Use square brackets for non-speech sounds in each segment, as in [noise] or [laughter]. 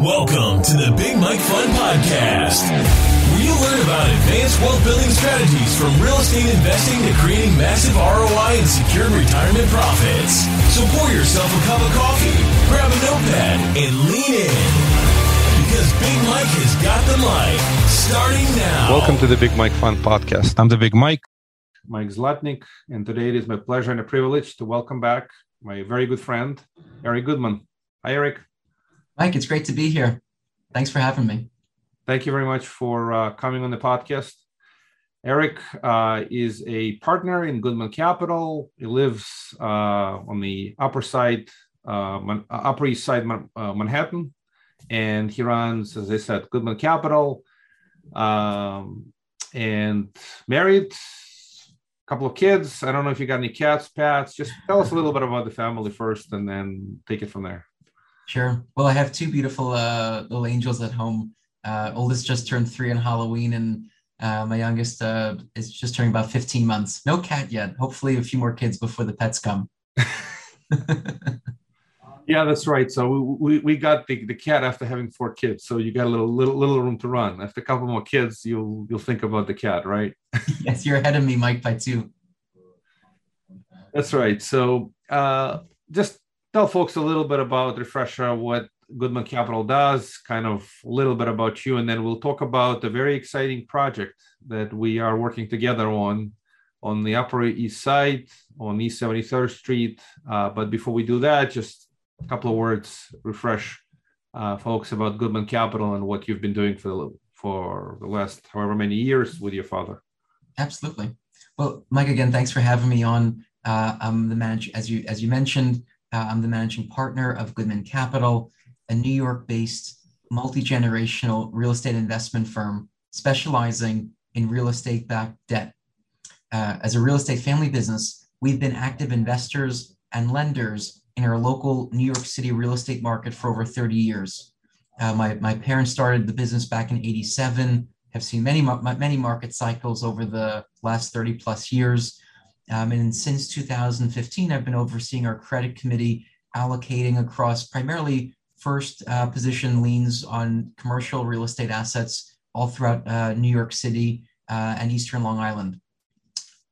Welcome to the Big Mike Fund Podcast, where you learn about advanced wealth building strategies from real estate investing to creating massive ROI and secured retirement profits. So pour yourself a cup of coffee, grab a notepad, and lean in. Because Big Mike has got the mic starting now. Welcome to the Big Mike Fund Podcast. I'm the Big Mike, Mike Zlatnik, and today it is my pleasure and a privilege to welcome back my very good friend, Eric Goodman. Hi, Eric. Mike, it's great to be here. Thanks for having me. Thank you very much for uh, coming on the podcast. Eric uh, is a partner in Goodman Capital. He lives uh, on the upper side, uh, uh, Upper East Side, uh, Manhattan, and he runs, as I said, Goodman Capital. Um, and married, a couple of kids. I don't know if you got any cats, pets. Just tell us a little bit about the family first, and then take it from there. Sure. Well, I have two beautiful uh, little angels at home. Uh, oldest just turned three on Halloween, and uh, my youngest uh, is just turning about 15 months. No cat yet. Hopefully, a few more kids before the pets come. [laughs] Yeah, that's right. So we, we, we got the, the cat after having four kids. So you got a little little little room to run. After a couple more kids, you'll you'll think about the cat, right? [laughs] yes, you're ahead of me, Mike, by two. That's right. So uh, just tell folks a little bit about refresher what Goodman Capital does, kind of a little bit about you, and then we'll talk about a very exciting project that we are working together on on the Upper East Side on East 73rd Street. Uh, but before we do that, just a couple of words, refresh uh, folks about Goodman Capital and what you've been doing for for the last however many years with your father. Absolutely. Well, Mike, again, thanks for having me on. Uh, I'm the manager, as you as you mentioned, uh, I'm the managing partner of Goodman Capital, a New York-based multi-generational real estate investment firm specializing in real estate-backed debt. Uh, as a real estate family business, we've been active investors and lenders in our local New York City real estate market for over 30 years. Uh, my, my parents started the business back in 87, have seen many, many market cycles over the last 30 plus years. Um, and since 2015, I've been overseeing our credit committee allocating across primarily first uh, position liens on commercial real estate assets all throughout uh, New York City uh, and Eastern Long Island.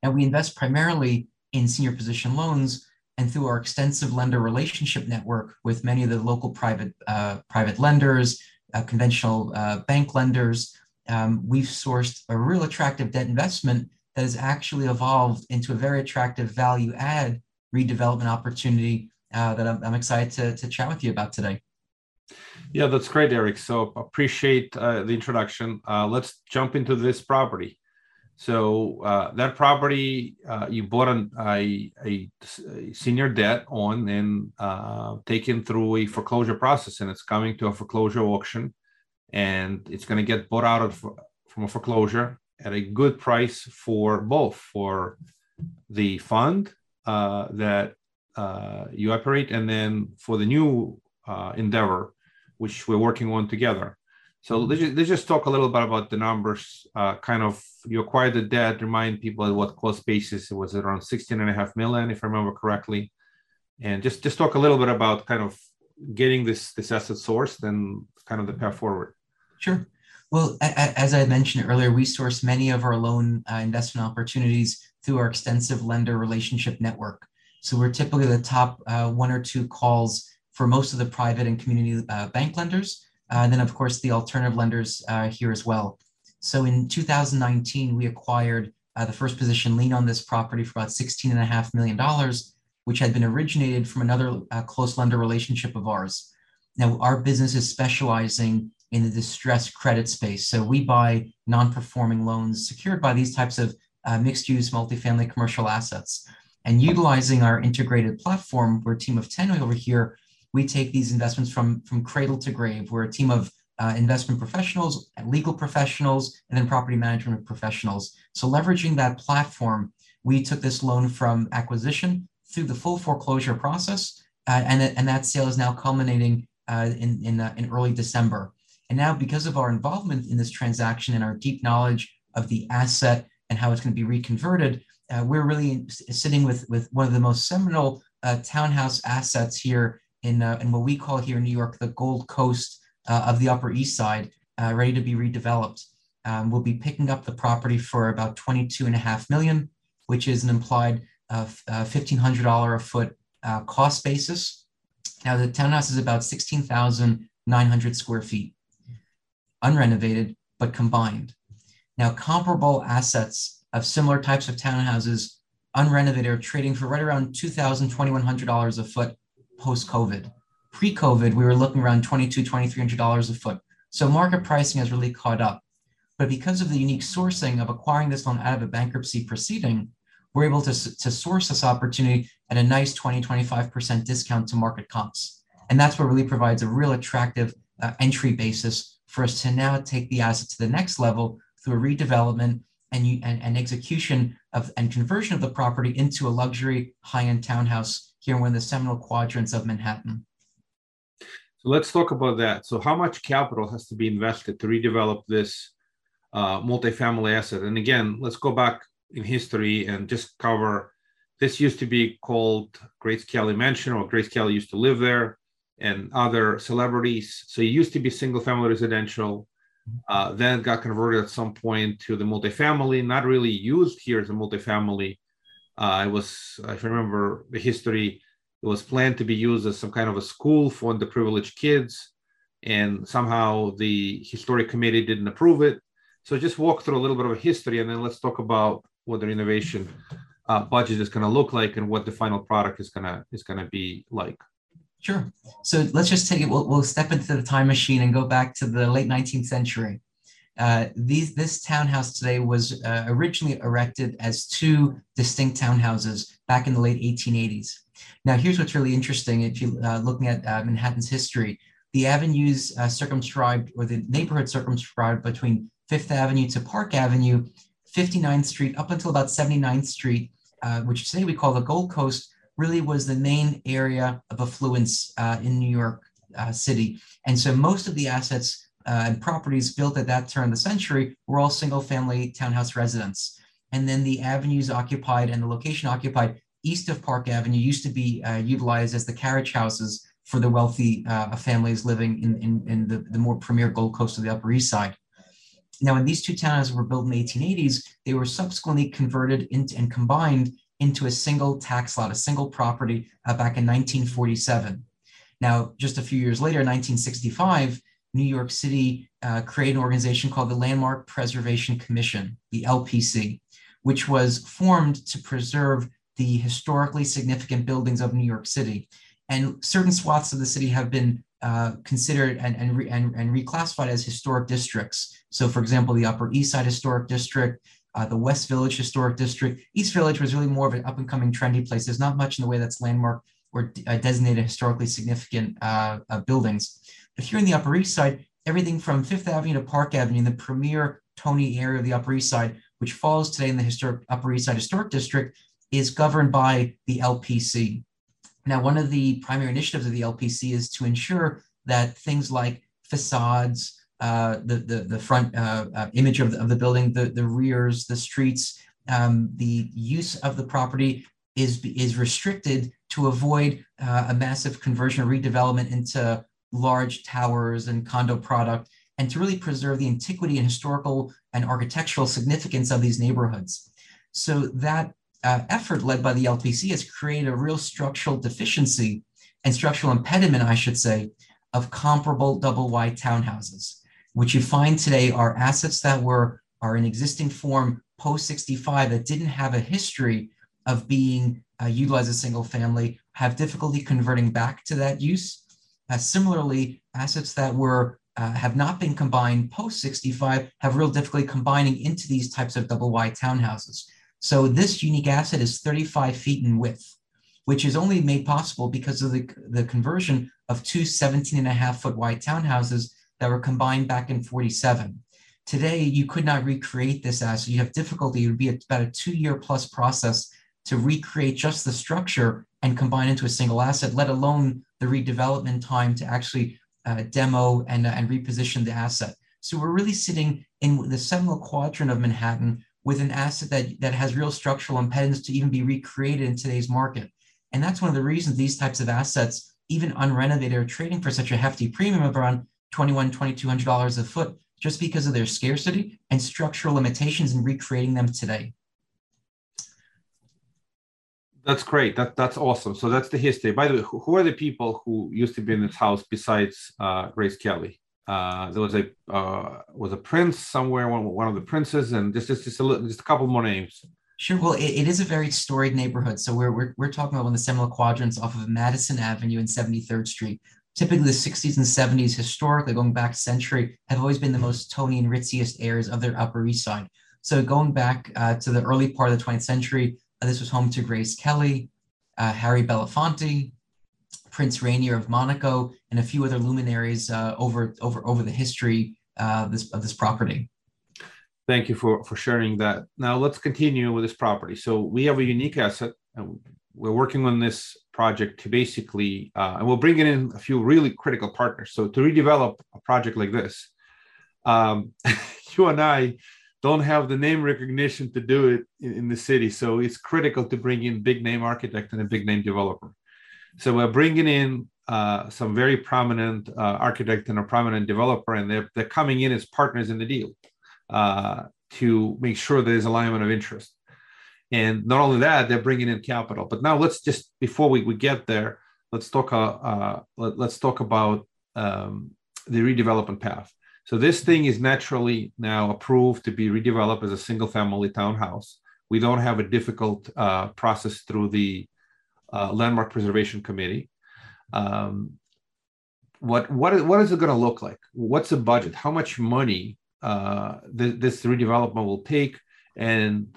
And we invest primarily in senior position loans and through our extensive lender relationship network with many of the local private, uh, private lenders, uh, conventional uh, bank lenders, um, we've sourced a real attractive debt investment that has actually evolved into a very attractive value add redevelopment opportunity uh, that I'm, I'm, excited to, to chat with you about today. Yeah, that's great, Eric. So appreciate uh, the introduction. Uh, let's jump into this property. So uh, that property uh, you bought an, a, a, senior debt on and uh, taken through a foreclosure process, and it's coming to a foreclosure auction, and it's going to get bought out of from a foreclosure at a good price for both for the fund uh, that uh, you operate, and then for the new uh, endeavor, which we're working on together. So let's just, let's just talk a little bit about the numbers. Uh, kind of, you acquired the debt. Remind people at what cost basis it was around 16 and a half million, if I remember correctly. And just just talk a little bit about kind of getting this this asset sourced and kind of the path forward. Sure. Well, as I mentioned earlier, we source many of our loan uh, investment opportunities through our extensive lender relationship network. So we're typically the top uh, one or two calls for most of the private and community uh, bank lenders. Uh, and then, of course, the alternative lenders uh, here as well. So in 2019, we acquired uh, the first position lien on this property for about $16.5 million, which had been originated from another close lender relationship of ours. Now, our business is specializing in the distressed credit space. So we buy non-performing loans secured by these types of uh, mixed-use multifamily commercial assets. And utilizing our integrated platform, we're a team of 10 over here, we take these investments from, from cradle to grave. We're a team of uh, investment professionals, legal professionals, and then property management professionals. So leveraging that platform, we took this loan from acquisition through the full foreclosure process, uh, and, and that sale is now culminating uh, in, in, uh, in early December. And now, because of our involvement in this transaction and our deep knowledge of the asset and how it's going to be reconverted, uh, we're really sitting with, with one of the most seminal uh, townhouse assets here in, uh, in what we call here in New York, the Gold Coast uh, of the Upper East Side, uh, ready to be redeveloped. Um, we'll be picking up the property for about 22 and a half million, which is an implied uh, $1,500 a foot uh, cost basis. Now the townhouse is about 16,900 square feet, unrenovated, but combined. Now comparable assets of similar types of townhouses unrenovated are trading for right around $2,000, $2,100 a foot post-COVID. Pre-COVID, we were looking around $2,200, $2,300 a foot. So market pricing has really caught up. But because of the unique sourcing of acquiring this loan out of a bankruptcy proceeding, we're able to, to source this opportunity at a nice 20, 25% discount to market comps. And that's what really provides a real attractive uh, entry basis for us to now take the asset to the next level through a redevelopment and, and, and execution of and conversion of the property into a luxury high-end townhouse here in one of the seminal quadrants of Manhattan. So let's talk about that. So how much capital has to be invested to redevelop this uh, multifamily asset? And again, let's go back in history and just cover. This used to be called Grace Kelly Mansion, or Grace Kelly used to live there, and other celebrities. So it used to be single-family residential. Uh, then it got converted at some point to the multifamily, not really used here as a multifamily. Uh, it was, if I remember the history, it was planned to be used as some kind of a school for underprivileged kids. And somehow the historic committee didn't approve it. So just walk through a little bit of a history and then let's talk about what the renovation uh, budget is going to look like and what the final product is going to is going to be like. Sure. So let's just take it. We'll, we'll step into the time machine and go back to the late 19th century. Uh, these, this townhouse today was uh, originally erected as two distinct townhouses back in the late 1880s. Now, here's what's really interesting. If you're uh, looking at uh, Manhattan's history, the avenues uh, circumscribed or the neighborhood circumscribed between Fifth Avenue to Park Avenue, 59th Street up until about 79th Street, uh, which today we call the Gold Coast, really was the main area of affluence uh, in New York uh, City. And so most of the assets uh, and properties built at that turn of the century were all single family townhouse residents. And then the avenues occupied and the location occupied east of Park Avenue used to be uh, utilized as the carriage houses for the wealthy uh, families living in, in, in the, the more premier Gold Coast of the Upper East Side. Now, when these two townhouses were built in the 1880s, they were subsequently converted into and combined into a single tax lot, a single property uh, back in 1947. Now, just a few years later, 1965, New York City uh, created an organization called the Landmark Preservation Commission, the LPC, which was formed to preserve the historically significant buildings of New York City. And certain swaths of the city have been uh, considered and, and, re, and, and reclassified as historic districts. So, for example, the Upper East Side Historic District, uh, the West Village Historic District. East Village was really more of an up and coming trendy place. There's not much in the way that's landmark or uh, designated historically significant uh, uh, buildings. But here in the Upper East Side, everything from Fifth Avenue to Park Avenue, the premier Tony area of the Upper East Side, which falls today in the historic Upper East Side Historic District, is governed by the LPC. Now, one of the primary initiatives of the LPC is to ensure that things like facades, uh, the, the, the front uh, uh, image of the, of the building, the, the rears, the streets, um, the use of the property is, is restricted to avoid a massive conversion or redevelopment into large towers and condo product, and to really preserve the antiquity and historical and architectural significance of these neighborhoods. So that uh, effort led by the LPC has created a real structural deficiency and structural impediment, I should say, of comparable double wide townhouses. What you find today are assets that were are in existing form post 65 that didn't have a history of being uh, utilized as single family, have difficulty converting back to that use. Uh, similarly, assets that were uh, have not been combined post 65 have real difficulty combining into these types of double wide townhouses. So this unique asset is 35 feet in width, which is only made possible because of the, the conversion of two 17 and a half foot wide townhouses that were combined back in 47. Today, you could not recreate this asset. You have difficulty. It would be about a two year plus process to recreate just the structure and combine into a single asset, let alone the redevelopment time to actually uh, demo and, uh, and reposition the asset. So we're really sitting in the seminal quadrant of Manhattan with an asset that, that has real structural impediments to even be recreated in today's market. And that's one of the reasons these types of assets, even unrenovated, are trading for such a hefty premium around 21 $2,200 a foot just because of their scarcity and structural limitations in recreating them today. That's great. That that's awesome. So that's the history. By the way, who, are the people who used to be in this house besides uh, Grace Kelly? Uh, there was a uh, was a prince somewhere, one, one of the princes, and just just just a, little, just a couple more names. Sure. Well, it, it is a very storied neighborhood. So we're, we're, we're talking about one of the seminal quadrants off of Madison Avenue and 73rd Street. Typically, the 60s and 70s, historically going back century, have always been the most Tony and ritziest areas of their Upper East Side. So going back uh, to the early part of the 20th century, uh, this was home to Grace Kelly, uh, Harry Belafonte, Prince Rainier of Monaco, and a few other luminaries uh, over, over, over the history uh, this, of this property. Thank you for, for sharing that. Now let's continue with this property. So we have a unique asset and we're working on this project to basically, uh, and we'll bring in a few really critical partners. So to redevelop a project like this, um, [laughs] you and I don't have the name recognition to do it in, in, the city. So it's critical to bring in big name architect and a big name developer. So we're bringing in uh, some very prominent uh, architect and a prominent developer, and they're, they're coming in as partners in the deal uh, to make sure there's alignment of interest. And not only that, they're bringing in capital. But now let's just before we, we get there, let's talk. Uh, uh, let, us talk about um, the redevelopment path. So this thing is naturally now approved to be redeveloped as a single-family townhouse. We don't have a difficult uh, process through the uh, Landmark Preservation Committee. Um, what what is, what is it going to look like? What's the budget? How much money uh, th- this redevelopment will take, and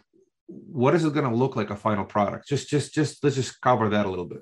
what is it going to look like a final product? Just just just let's just cover that a little bit.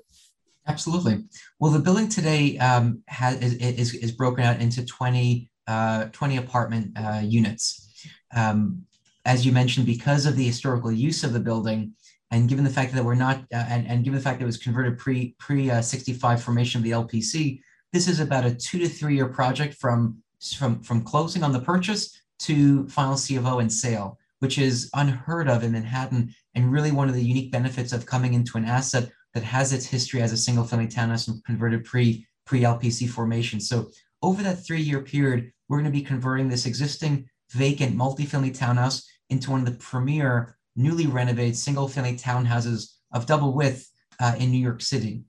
Absolutely. Well, the building today um, has is, is, broken out into 20, uh, 20 apartment uh, units. Um, as you mentioned, because of the historical use of the building, and given the fact that we're not, uh, and, and given the fact that it was converted pre pre uh, 65 formation of the LPC, this is about a two to three year project from from, from closing on the purchase to final C of O and sale, which is unheard of in Manhattan and really one of the unique benefits of coming into an asset that has its history as a single family townhouse and converted pre pre LPC formation. So over that three year period, we're going to be converting this existing vacant multifamily townhouse into one of the premier newly renovated single family townhouses of double width uh, in New York City.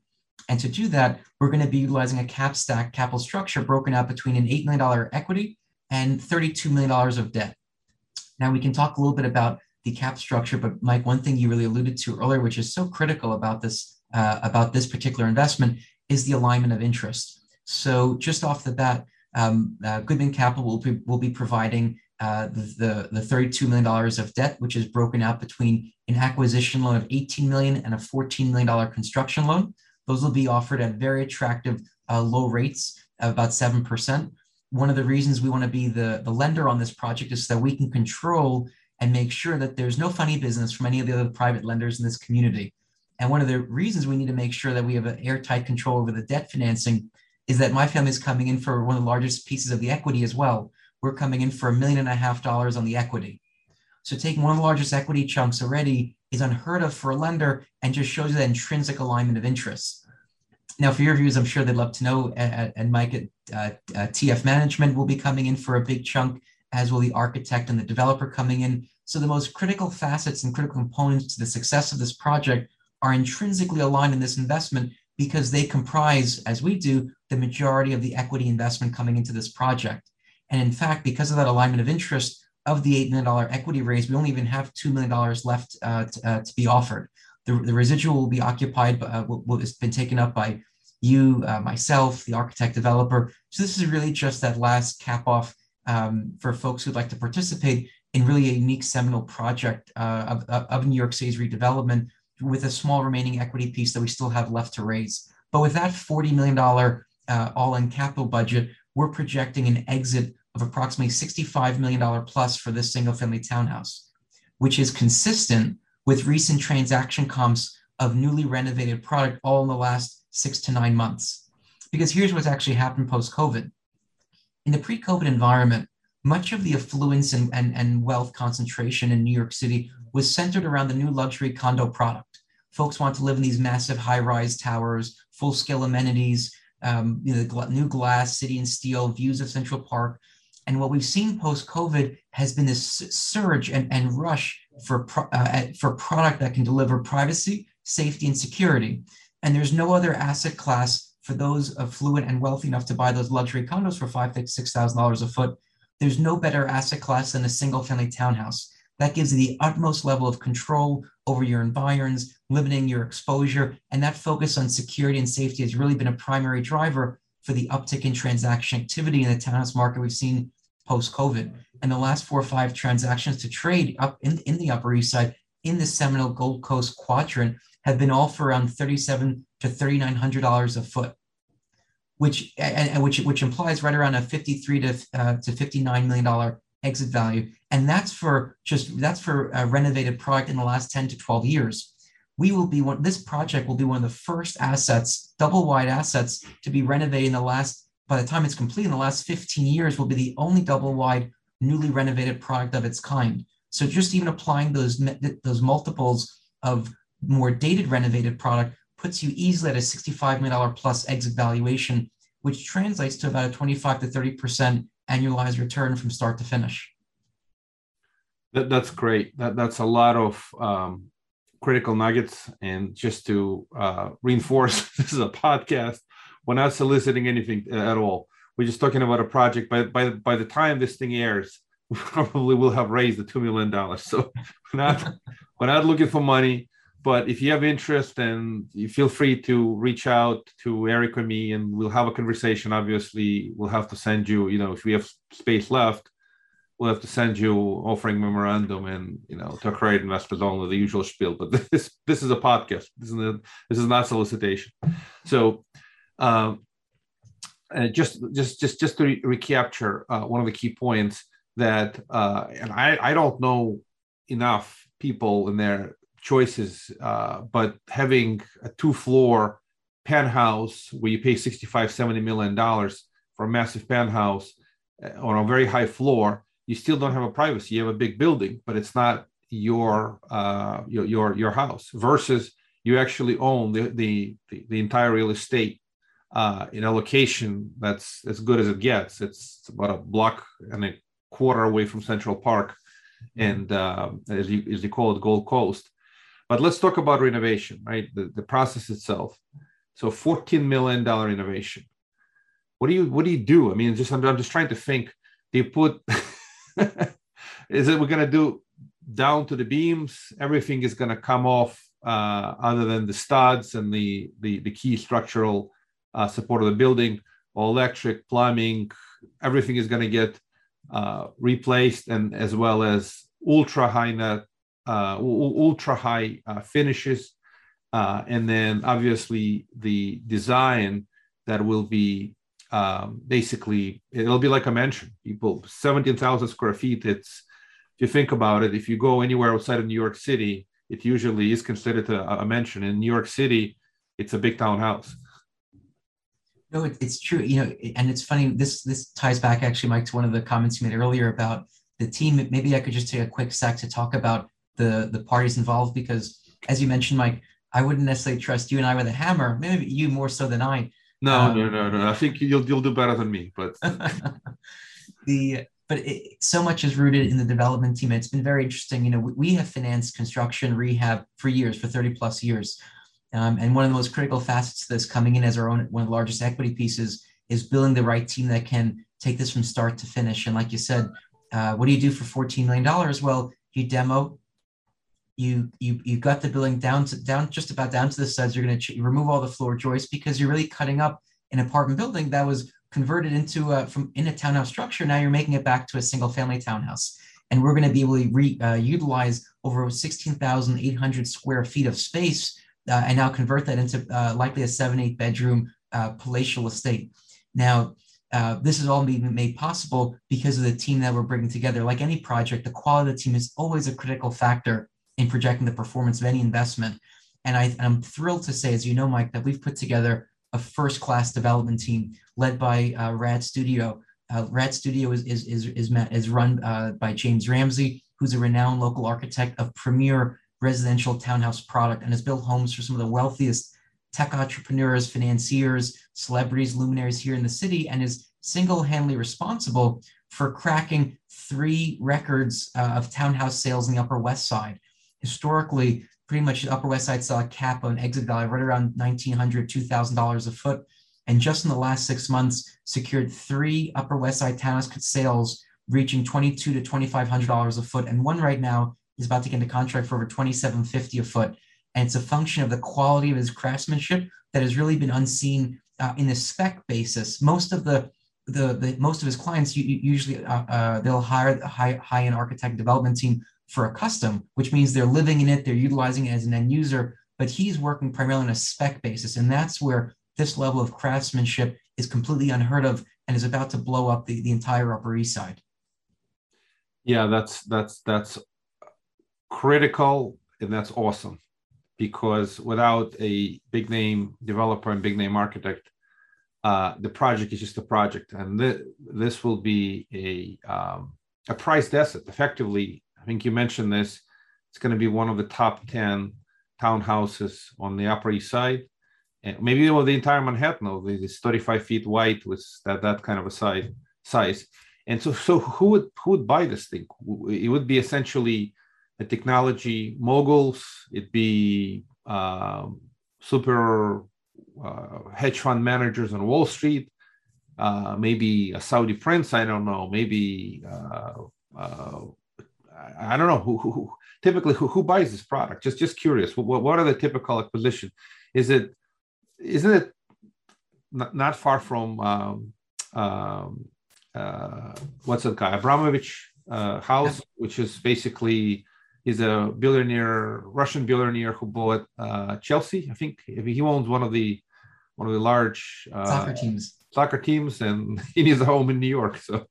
And to do that, we're going to be utilizing a cap stack capital structure broken out between an $8 million equity and $32 million of debt. Now, we can talk a little bit about the cap structure, but Mike, one thing you really alluded to earlier, which is so critical about this, uh, about this particular investment, is the alignment of interest. So just off the bat, um, uh, Goodman Capital will be, will be providing uh, the, the, the $32 million of debt, which is broken out between an acquisition loan of 18 million and a $14 million construction loan. Those will be offered at very attractive uh, low rates about 7%. One of the reasons we want to be the, the lender on this project is so that we can control and make sure that there's no funny business from any of the other private lenders in this community. And one of the reasons we need to make sure that we have an airtight control over the debt financing is that my family is coming in for one of the largest pieces of the equity as well. We're coming in for a million and a half dollars on the equity. So taking one of the largest equity chunks already is unheard of for a lender and just shows that intrinsic alignment of interests. Now, for your views, I'm sure they'd love to know, and Mike at uh, uh, TF Management will be coming in for a big chunk, as will the architect and the developer coming in. So the most critical facets and critical components to the success of this project are intrinsically aligned in this investment because they comprise, as we do, the majority of the equity investment coming into this project. And in fact, because of that alignment of interest, of the $8 million equity raise, we only even have $2 million left uh, to, uh, to, be offered. The, the residual will be occupied, uh, will, will, has been taken up by you, uh, myself, the architect developer. So this is really just that last cap off um, for folks who'd like to participate in really a unique seminal project uh, of, of New York City's redevelopment with a small remaining equity piece that we still have left to raise. But with that $40 million uh, all-in capital budget, we're projecting an exit of approximately $65 million plus for this single family townhouse, which is consistent with recent transaction comps of newly renovated product all in the last six to nine months. Because here's what's actually happened post COVID. In the pre COVID environment, much of the affluence and, and, and wealth concentration in New York City was centered around the new luxury condo product. Folks want to live in these massive high rise towers, full scale amenities, um, you know, the new glass, city and steel, views of Central Park. And what we've seen post COVID has been this surge and, and rush for, uh, for product that can deliver privacy, safety, and security. And there's no other asset class for those affluent and wealthy enough to buy those luxury condos for five, six thousand dollars a foot. There's no better asset class than a single family townhouse. That gives you the utmost level of control over your environs, limiting your exposure. And that focus on security and safety has really been a primary driver for the uptick in transaction activity in the townhouse market we've seen post COVID. And the last four or five transactions to trade up in, in the Upper East Side in the seminal Gold Coast quadrant have been all for around thirty-seven to thirty-nine hundred dollars a foot, which and, which which implies right around a fifty-three to uh, to fifty-nine million dollar exit value, and that's for just that's for a renovated product in the last ten to twelve years. We will be one. This project will be one of the first assets, double wide assets, to be renovated in the last. By the time it's complete in the last fifteen years, will be the only double wide newly renovated product of its kind. So just even applying those those multiples of more dated renovated product puts you easily at a $65 million plus exit valuation, which translates to about a 25 to 30% annualized return from start to finish. That, that's great. That, that's a lot of um, critical nuggets. And just to uh, reinforce, [laughs] this is a podcast. We're not soliciting anything at all. We're just talking about a project. By, by, by the time this thing airs, [laughs] we probably will have raised the $2 million. So [laughs] we're not, we're not looking for money. But if you have interest and you feel free to reach out to eric or me and we'll have a conversation. Obviously we'll have to send you you know if we have space left we'll have to send you offering memorandum and you know to create investors only the usual spiel. But [laughs] this this is a podcast. This is a, this is not solicitation. So um, just just just just to re- recapture uh, one of the key points that uh, and I, I don't know enough people in their choices, uh, but having a two floor penthouse where you pay 65, 70 million dollars for a massive penthouse uh, on a very high floor, you still don't have a privacy. You have a big building, but it's not your uh, your, your your house. Versus you actually own the the the, the entire real estate uh, in a location that's as good as it gets. It's about a block and a quarter away from Central Park, and uh, as you as you call it, Gold Coast. But let's talk about renovation, right? The, the process itself. So $14 million renovation. What do you what do you do? I mean, just I'm, I'm just trying to think. Do you put [laughs] is it we're gonna do down to the beams? Everything is gonna come off uh, other than the studs and the the, the key structural uh, support of the building, all electric, plumbing, everything is gonna get uh, replaced and as well as ultra high net uh, ultra high uh, finishes, uh, and then obviously the design that will be um, basically it'll be like a mansion. People, seventeen thousand square feet. It's if you think about it, if you go anywhere outside of New York City, it usually is considered a, a mansion. In New York City, it's a big townhouse. No, it, it's true. You know, and it's funny. This this ties back actually, Mike, to one of the comments you made earlier about the team. Maybe I could just take a quick sec to talk about the the parties involved because as you mentioned mike i wouldn't necessarily trust you and i with a hammer maybe you more so than i no um, no no no i think you'll you'll do better than me but [laughs] the but it, so much is rooted in the development team it's been very interesting you know we, we have financed construction rehab for years for 30 plus years um, and one of the most critical facets of this coming in as our own one of the largest equity pieces is building the right team that can take this from start to finish and like you said uh, what do you do for $14 million well you demo you you you got the building down to down just about down to the studs. You're going to ch- remove all the floor joists because you're really cutting up an apartment building that was converted into a, from in a townhouse structure. Now you're making it back to a single family townhouse, and we're going to be able to re, uh, utilize over 16,800 square feet of space uh, and now convert that into uh, likely a seven eight bedroom uh, palatial estate. Now. Uh, this is all being made possible because of the team that we're bringing together. Like any project, the quality of the team is always a critical factor in projecting the performance of any investment. And I, am thrilled to say, as you know, Mike, that we've put together a first class development team led by uh, RAAD Studio. Uh, RAAD Studio is, is, is, is, is run by James Ramsey, who's a renowned local architect of premier residential townhouse product and has built homes for some of the wealthiest tech entrepreneurs, financiers, celebrities, luminaries here in the city, and is single-handedly responsible for cracking three records uh, of townhouse sales in the Upper West Side. Historically, pretty much the Upper West Side saw a cap on exit value right around $1,900, $2,000 a foot. And just in the last six months, secured three Upper West Side townhouse sales reaching 22 to $2,500 a foot. And one right now is about to get into contract for over 2,750 a foot. And it's a function of the quality of his craftsmanship that has really been unseen uh, in a spec basis. Most of the the, the most of his clients usually uh, uh, they'll hire a high high end architect development team for a custom, which means they're living in it, they're utilizing it as an end user. But he's working primarily on a spec basis, and that's where this level of craftsmanship is completely unheard of and is about to blow up the, the entire Upper East Side. Yeah, that's that's that's critical and that's awesome because without a big name developer and big name architect, uh, the project is just a project, and th- this will be a um, a priced asset. Effectively, I think you mentioned this. It's going to be one of the top ten townhouses on the Upper East Side, and maybe well, the entire Manhattan. It's 35 feet wide with that that kind of a size size. And so, so who would who would buy this thing? It would be essentially a technology moguls. It'd be um, super uh, hedge fund managers on Wall Street, uh, maybe a Saudi prince. I don't know. Maybe uh, uh I don't know who, who, who typically who, who, buys this product. Just just curious. What, what are the typical acquisition? Is it isn't it not, not far from um, um, uh, what's that guy Abramovich uh, house, which is basically he's a billionaire, Russian billionaire who bought uh, Chelsea. I think he owns one of the one of the large uh, soccer teams. Soccer teams, and he needs a home in New York. So,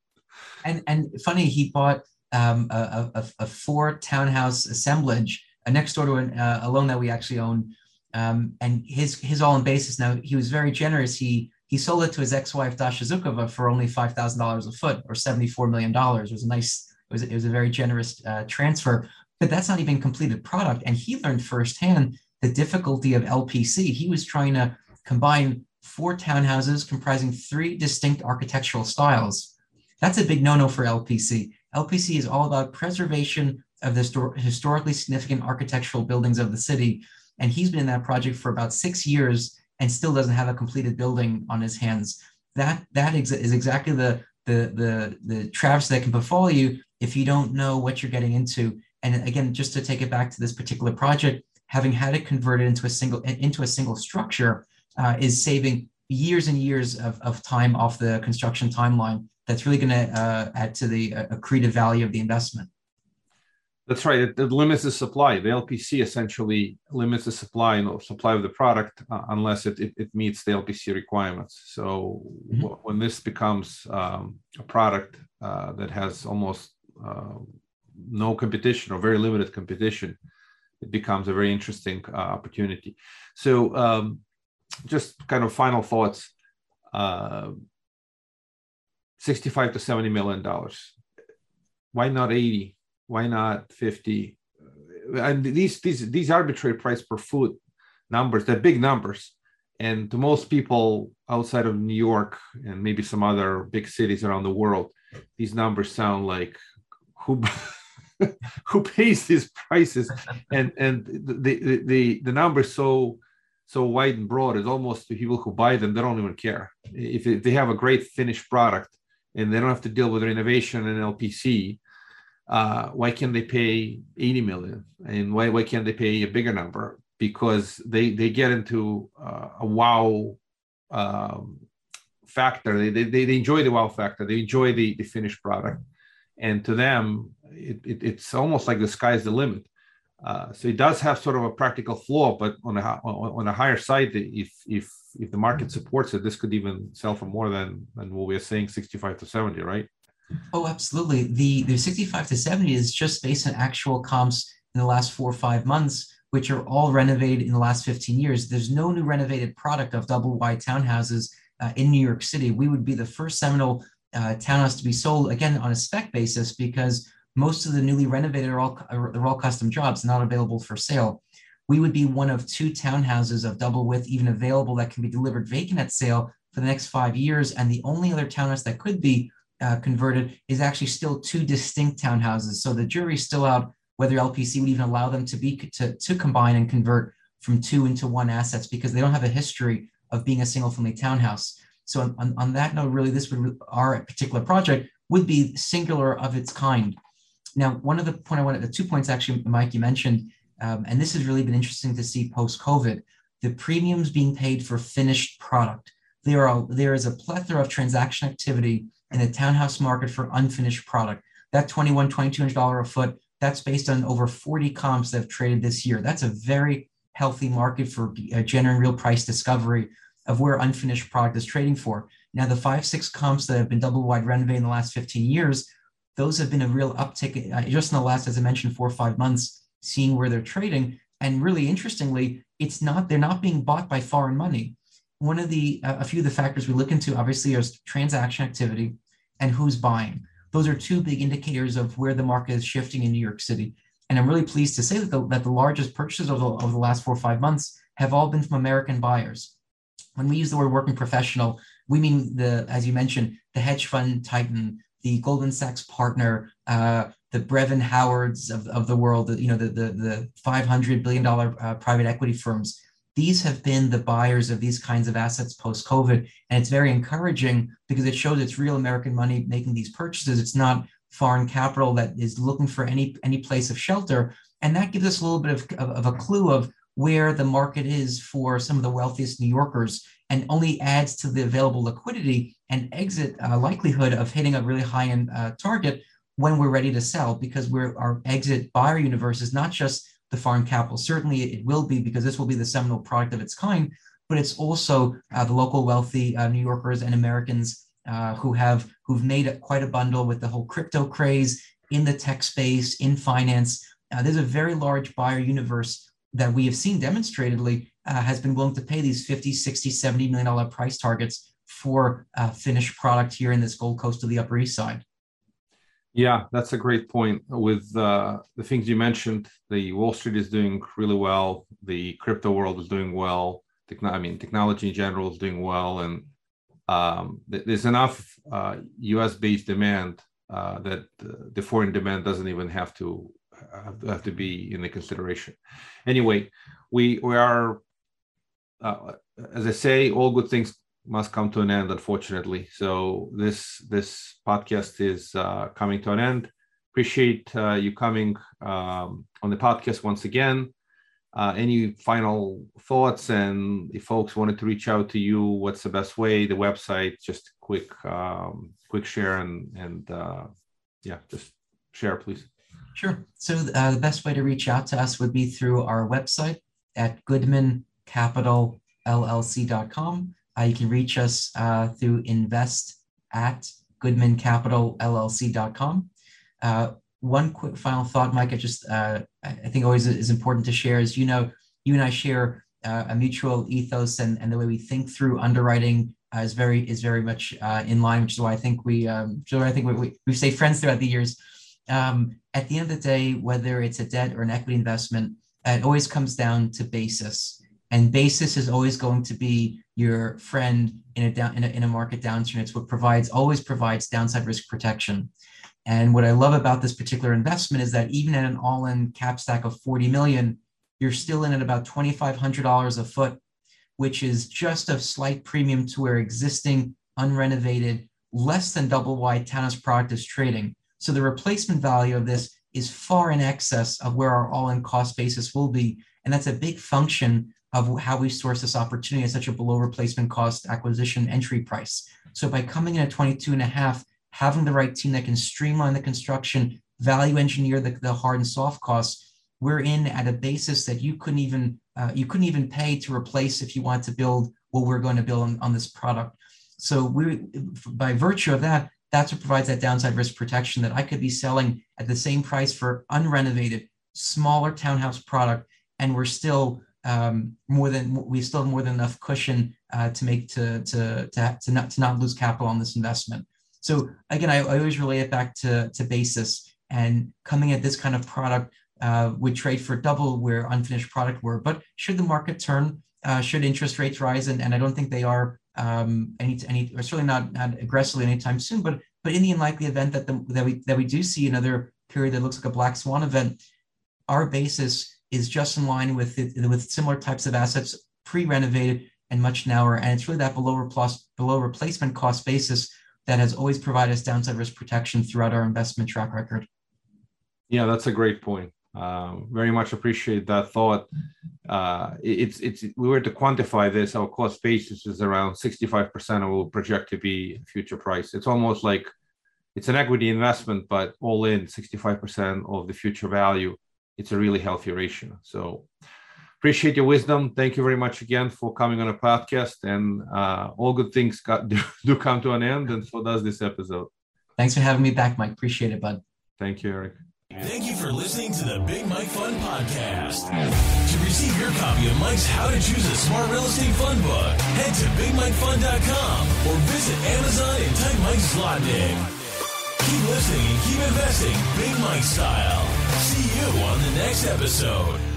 and and funny, he bought um, a, a, a, four townhouse assemblage uh, next door to an, uh, a loan that we actually own. Um, and his his all in basis now he was very generous. He he sold it to his ex-wife Dasha Zhukova for only five thousand dollars a foot or seventy four million dollars. It was a nice it was, it was a very generous uh, transfer but that's not even completed product. And he learned firsthand the difficulty of LPC. He was trying to combine four townhouses comprising three distinct architectural styles. That's a big no-no for LPC. LPC is all about preservation of the historically significant architectural buildings of the city. And he's been in that project for about six years and still doesn't have a completed building on his hands. That that is exactly the the the the traps that can befall you if you don't know what you're getting into and again, just to take it back to this particular project, having had it converted into a single into a single structure uh, is saving years and years of, of time off the construction timeline. That's really going to uh, add to the uh, accretive value of the investment. That's right. It, it, limits the supply. The LPC essentially limits the supply and supply of the product uh, unless it, it, it, meets the LPC requirements. So mm-hmm. w- when this becomes um, a product uh, that has almost uh, no competition or very limited competition, it becomes a very interesting uh, opportunity. So, um, just kind of final thoughts. Uh, 65 to 70 million dollars. Why not 80? Why not 50? And these these these arbitrary price per foot numbers, they're big numbers. And to most people outside of New York and maybe some other big cities around the world, these numbers sound like who [laughs] [laughs] who pays these prices. And and the the the, the number so so wide and broad is almost the people who buy them they don't even care. If, if they have a great finished product and they don't have to deal with renovation and lpc uh, why can't they pay 80 million? And why, why can't they pay a bigger number? Because they they get into uh, a wow um, factor. They, they, they enjoy the wow factor. They enjoy the, the finished product. And to them it, it, it's almost like the sky's the limit. Uh, so it does have sort of a practical flaw but on a on a higher side if if if the market supports it this could even sell for more than than what we're saying 65 to 70 right? Oh absolutely. The the 65 to 70 is just based on actual comps in the last four or five months which are all renovated in the last 15 years. There's no new renovated product of double wide townhouses uh, in new york city. We would be the first seminal uh, townhouse to be sold again on a spec basis because most of the newly renovated are all are all custom jobs, not available for sale. we would be one of two townhouses of double width even available that can be delivered vacant at sale for the next five years. And the only other townhouse that could be uh, converted is actually still two distinct townhouses. So the jury's still out whether LPC would even allow them to be to, to combine and convert from two into one assets because they don't have a history of being a single family townhouse. So on, on that note, really, this would our particular project would be singular of its kind. Now, one of the point I wanted, the two points actually, Mike, you mentioned, um, and this has really been interesting to see post COVID, the premiums being paid for finished product. There are there is a plethora of transaction activity in the townhouse market for unfinished product. That 21, 2200 dollar a foot, that's based on over 40 comps that have traded this year. That's a very healthy market for uh, generating real price discovery of where unfinished product is trading for. Now, the five, six comps that have been double wide renovated in the last 15 years, those have been a real uptick uh, just in the last, as I mentioned, four or five months, seeing where they're trading. And really interestingly, it's not, they're not being bought by foreign money. One of the, uh, a few of the factors we look into obviously is transaction activity and who's buying. Those are two big indicators of where the market is shifting in New York City. And I'm really pleased to say that the, that the largest purchases over the, over the last four or five months have all been from American buyers. When we use the word working professional, we mean the, as you mentioned, the hedge fund titan, the Goldman Sachs partner, uh, the Brevan Howards of, of the world, you know, the, the, the $500 billion uh, private equity firms. These have been the buyers of these kinds of assets post COVID. And it's very encouraging because it shows it's real American money making these purchases. It's not foreign capital that is looking for any, any place of shelter. And that gives us a little bit of, of, of a clue of where the market is for some of the wealthiest New Yorkers and only adds to the available liquidity and exit uh, likelihood of hitting a really high end uh, target when we're ready to sell because we're our exit buyer universe is not just the foreign capital. Certainly it will be because this will be the seminal product of its kind but it's also uh, the local wealthy uh, new yorkers and americans uh, who have who've made quite a bundle with the whole crypto craze in the tech space in finance. Uh, there's a very large buyer universe that we have seen demonstratedly uh, has been willing to pay these 50, 60, 70 million dollar price targets for uh, finished product here in this Gold Coast of the Upper East Side. Yeah, that's a great point. With uh, the things you mentioned, the Wall Street is doing really well. The crypto world is doing well. Techn- I mean, technology in general is doing well, and um, th- there's enough U.S.-based uh, demand uh, that the foreign demand doesn't even have to have to be in the consideration. Anyway, we we are, uh, as I say, all good things must come to an end, unfortunately. So this this podcast is uh, coming to an end. Appreciate uh, you coming um, on the podcast once again. Uh, any final thoughts? And if folks wanted to reach out to you, what's the best way? The website, just quick um, quick share and and uh, yeah, just share, please. Sure. So uh, the best way to reach out to us would be through our website at goodmancapitalllc.com. Uh, you can reach us uh, through invest at goodmancapitalllc.com. Uh, one quick final thought, Mike, I just uh, I think always is important to share is, you know, you and I share uh, a mutual ethos and, and the way we think through underwriting uh, is very is very much in line, which is why I think we um, I think we, we, we stay friends throughout the years um, at the end of the day, whether it's a debt or an equity investment, it always comes down to basis. And basis is always going to be your friend in a down in a, in a market downturn. It's what provides always provides downside risk protection. And what I love about this particular investment is that even at an all-in cap stack of 40 million, you're still in at about $2,500 a foot, which is just a slight premium to where existing unrenovated, less than double wide townhouse product is trading. So the replacement value of this is far in excess of where our all-in cost basis will be. And that's a big function of how we source this opportunity at such a below replacement cost acquisition entry price. So by coming in at 22 and a half, having the right team that can streamline the construction, value engineer the, the hard and soft costs, we're in at a basis that you couldn't even uh, you couldn't even pay to replace if you want to build what we're going to build on, on this product. So we, by virtue of that, that's what provides that downside risk protection that I could be selling at the same price for unrenovated, smaller townhouse product, and we're still um, more than we still have more than enough cushion uh, to make to to to to not to not lose capital on this investment. So again, I, I always relate it back to to basis and coming at this kind of product uh, would trade for double where unfinished product were. But should the market turn, uh, should interest rates rise, and, and I don't think they are um, any any or certainly not, not aggressively anytime soon, but but in the unlikely event that the, that we that we do see another period that looks like a black swan event, our basis is just in line with it, with similar types of assets pre-renovated and much narrower, and it's really that below plus below replacement cost basis that has always provided us downside risk protection throughout our investment track record. Yeah, that's a great point. Uh, very much appreciate that thought. Uh, it's it's we were to quantify this. Our cost basis is around 65% of will project to be future price. It's almost like it's an equity investment, but all in 65% of the future value. It's a really healthy ratio. So appreciate your wisdom. Thank you very much again for coming on a podcast. And uh, all good things got, [laughs] do, do come to an end, and so does this episode. Thanks for having me back, Mike. Appreciate it, bud. Thank you, Eric. Thank you for listening to the Big Mike Fund Podcast. To receive your copy of Mike's How to Choose a Smart Real Estate Fund book, head to BigMikeFund.com or visit Amazon and type Mike's Mike Zlotnik. Keep listening and keep investing Big Mike style. See you on the next episode.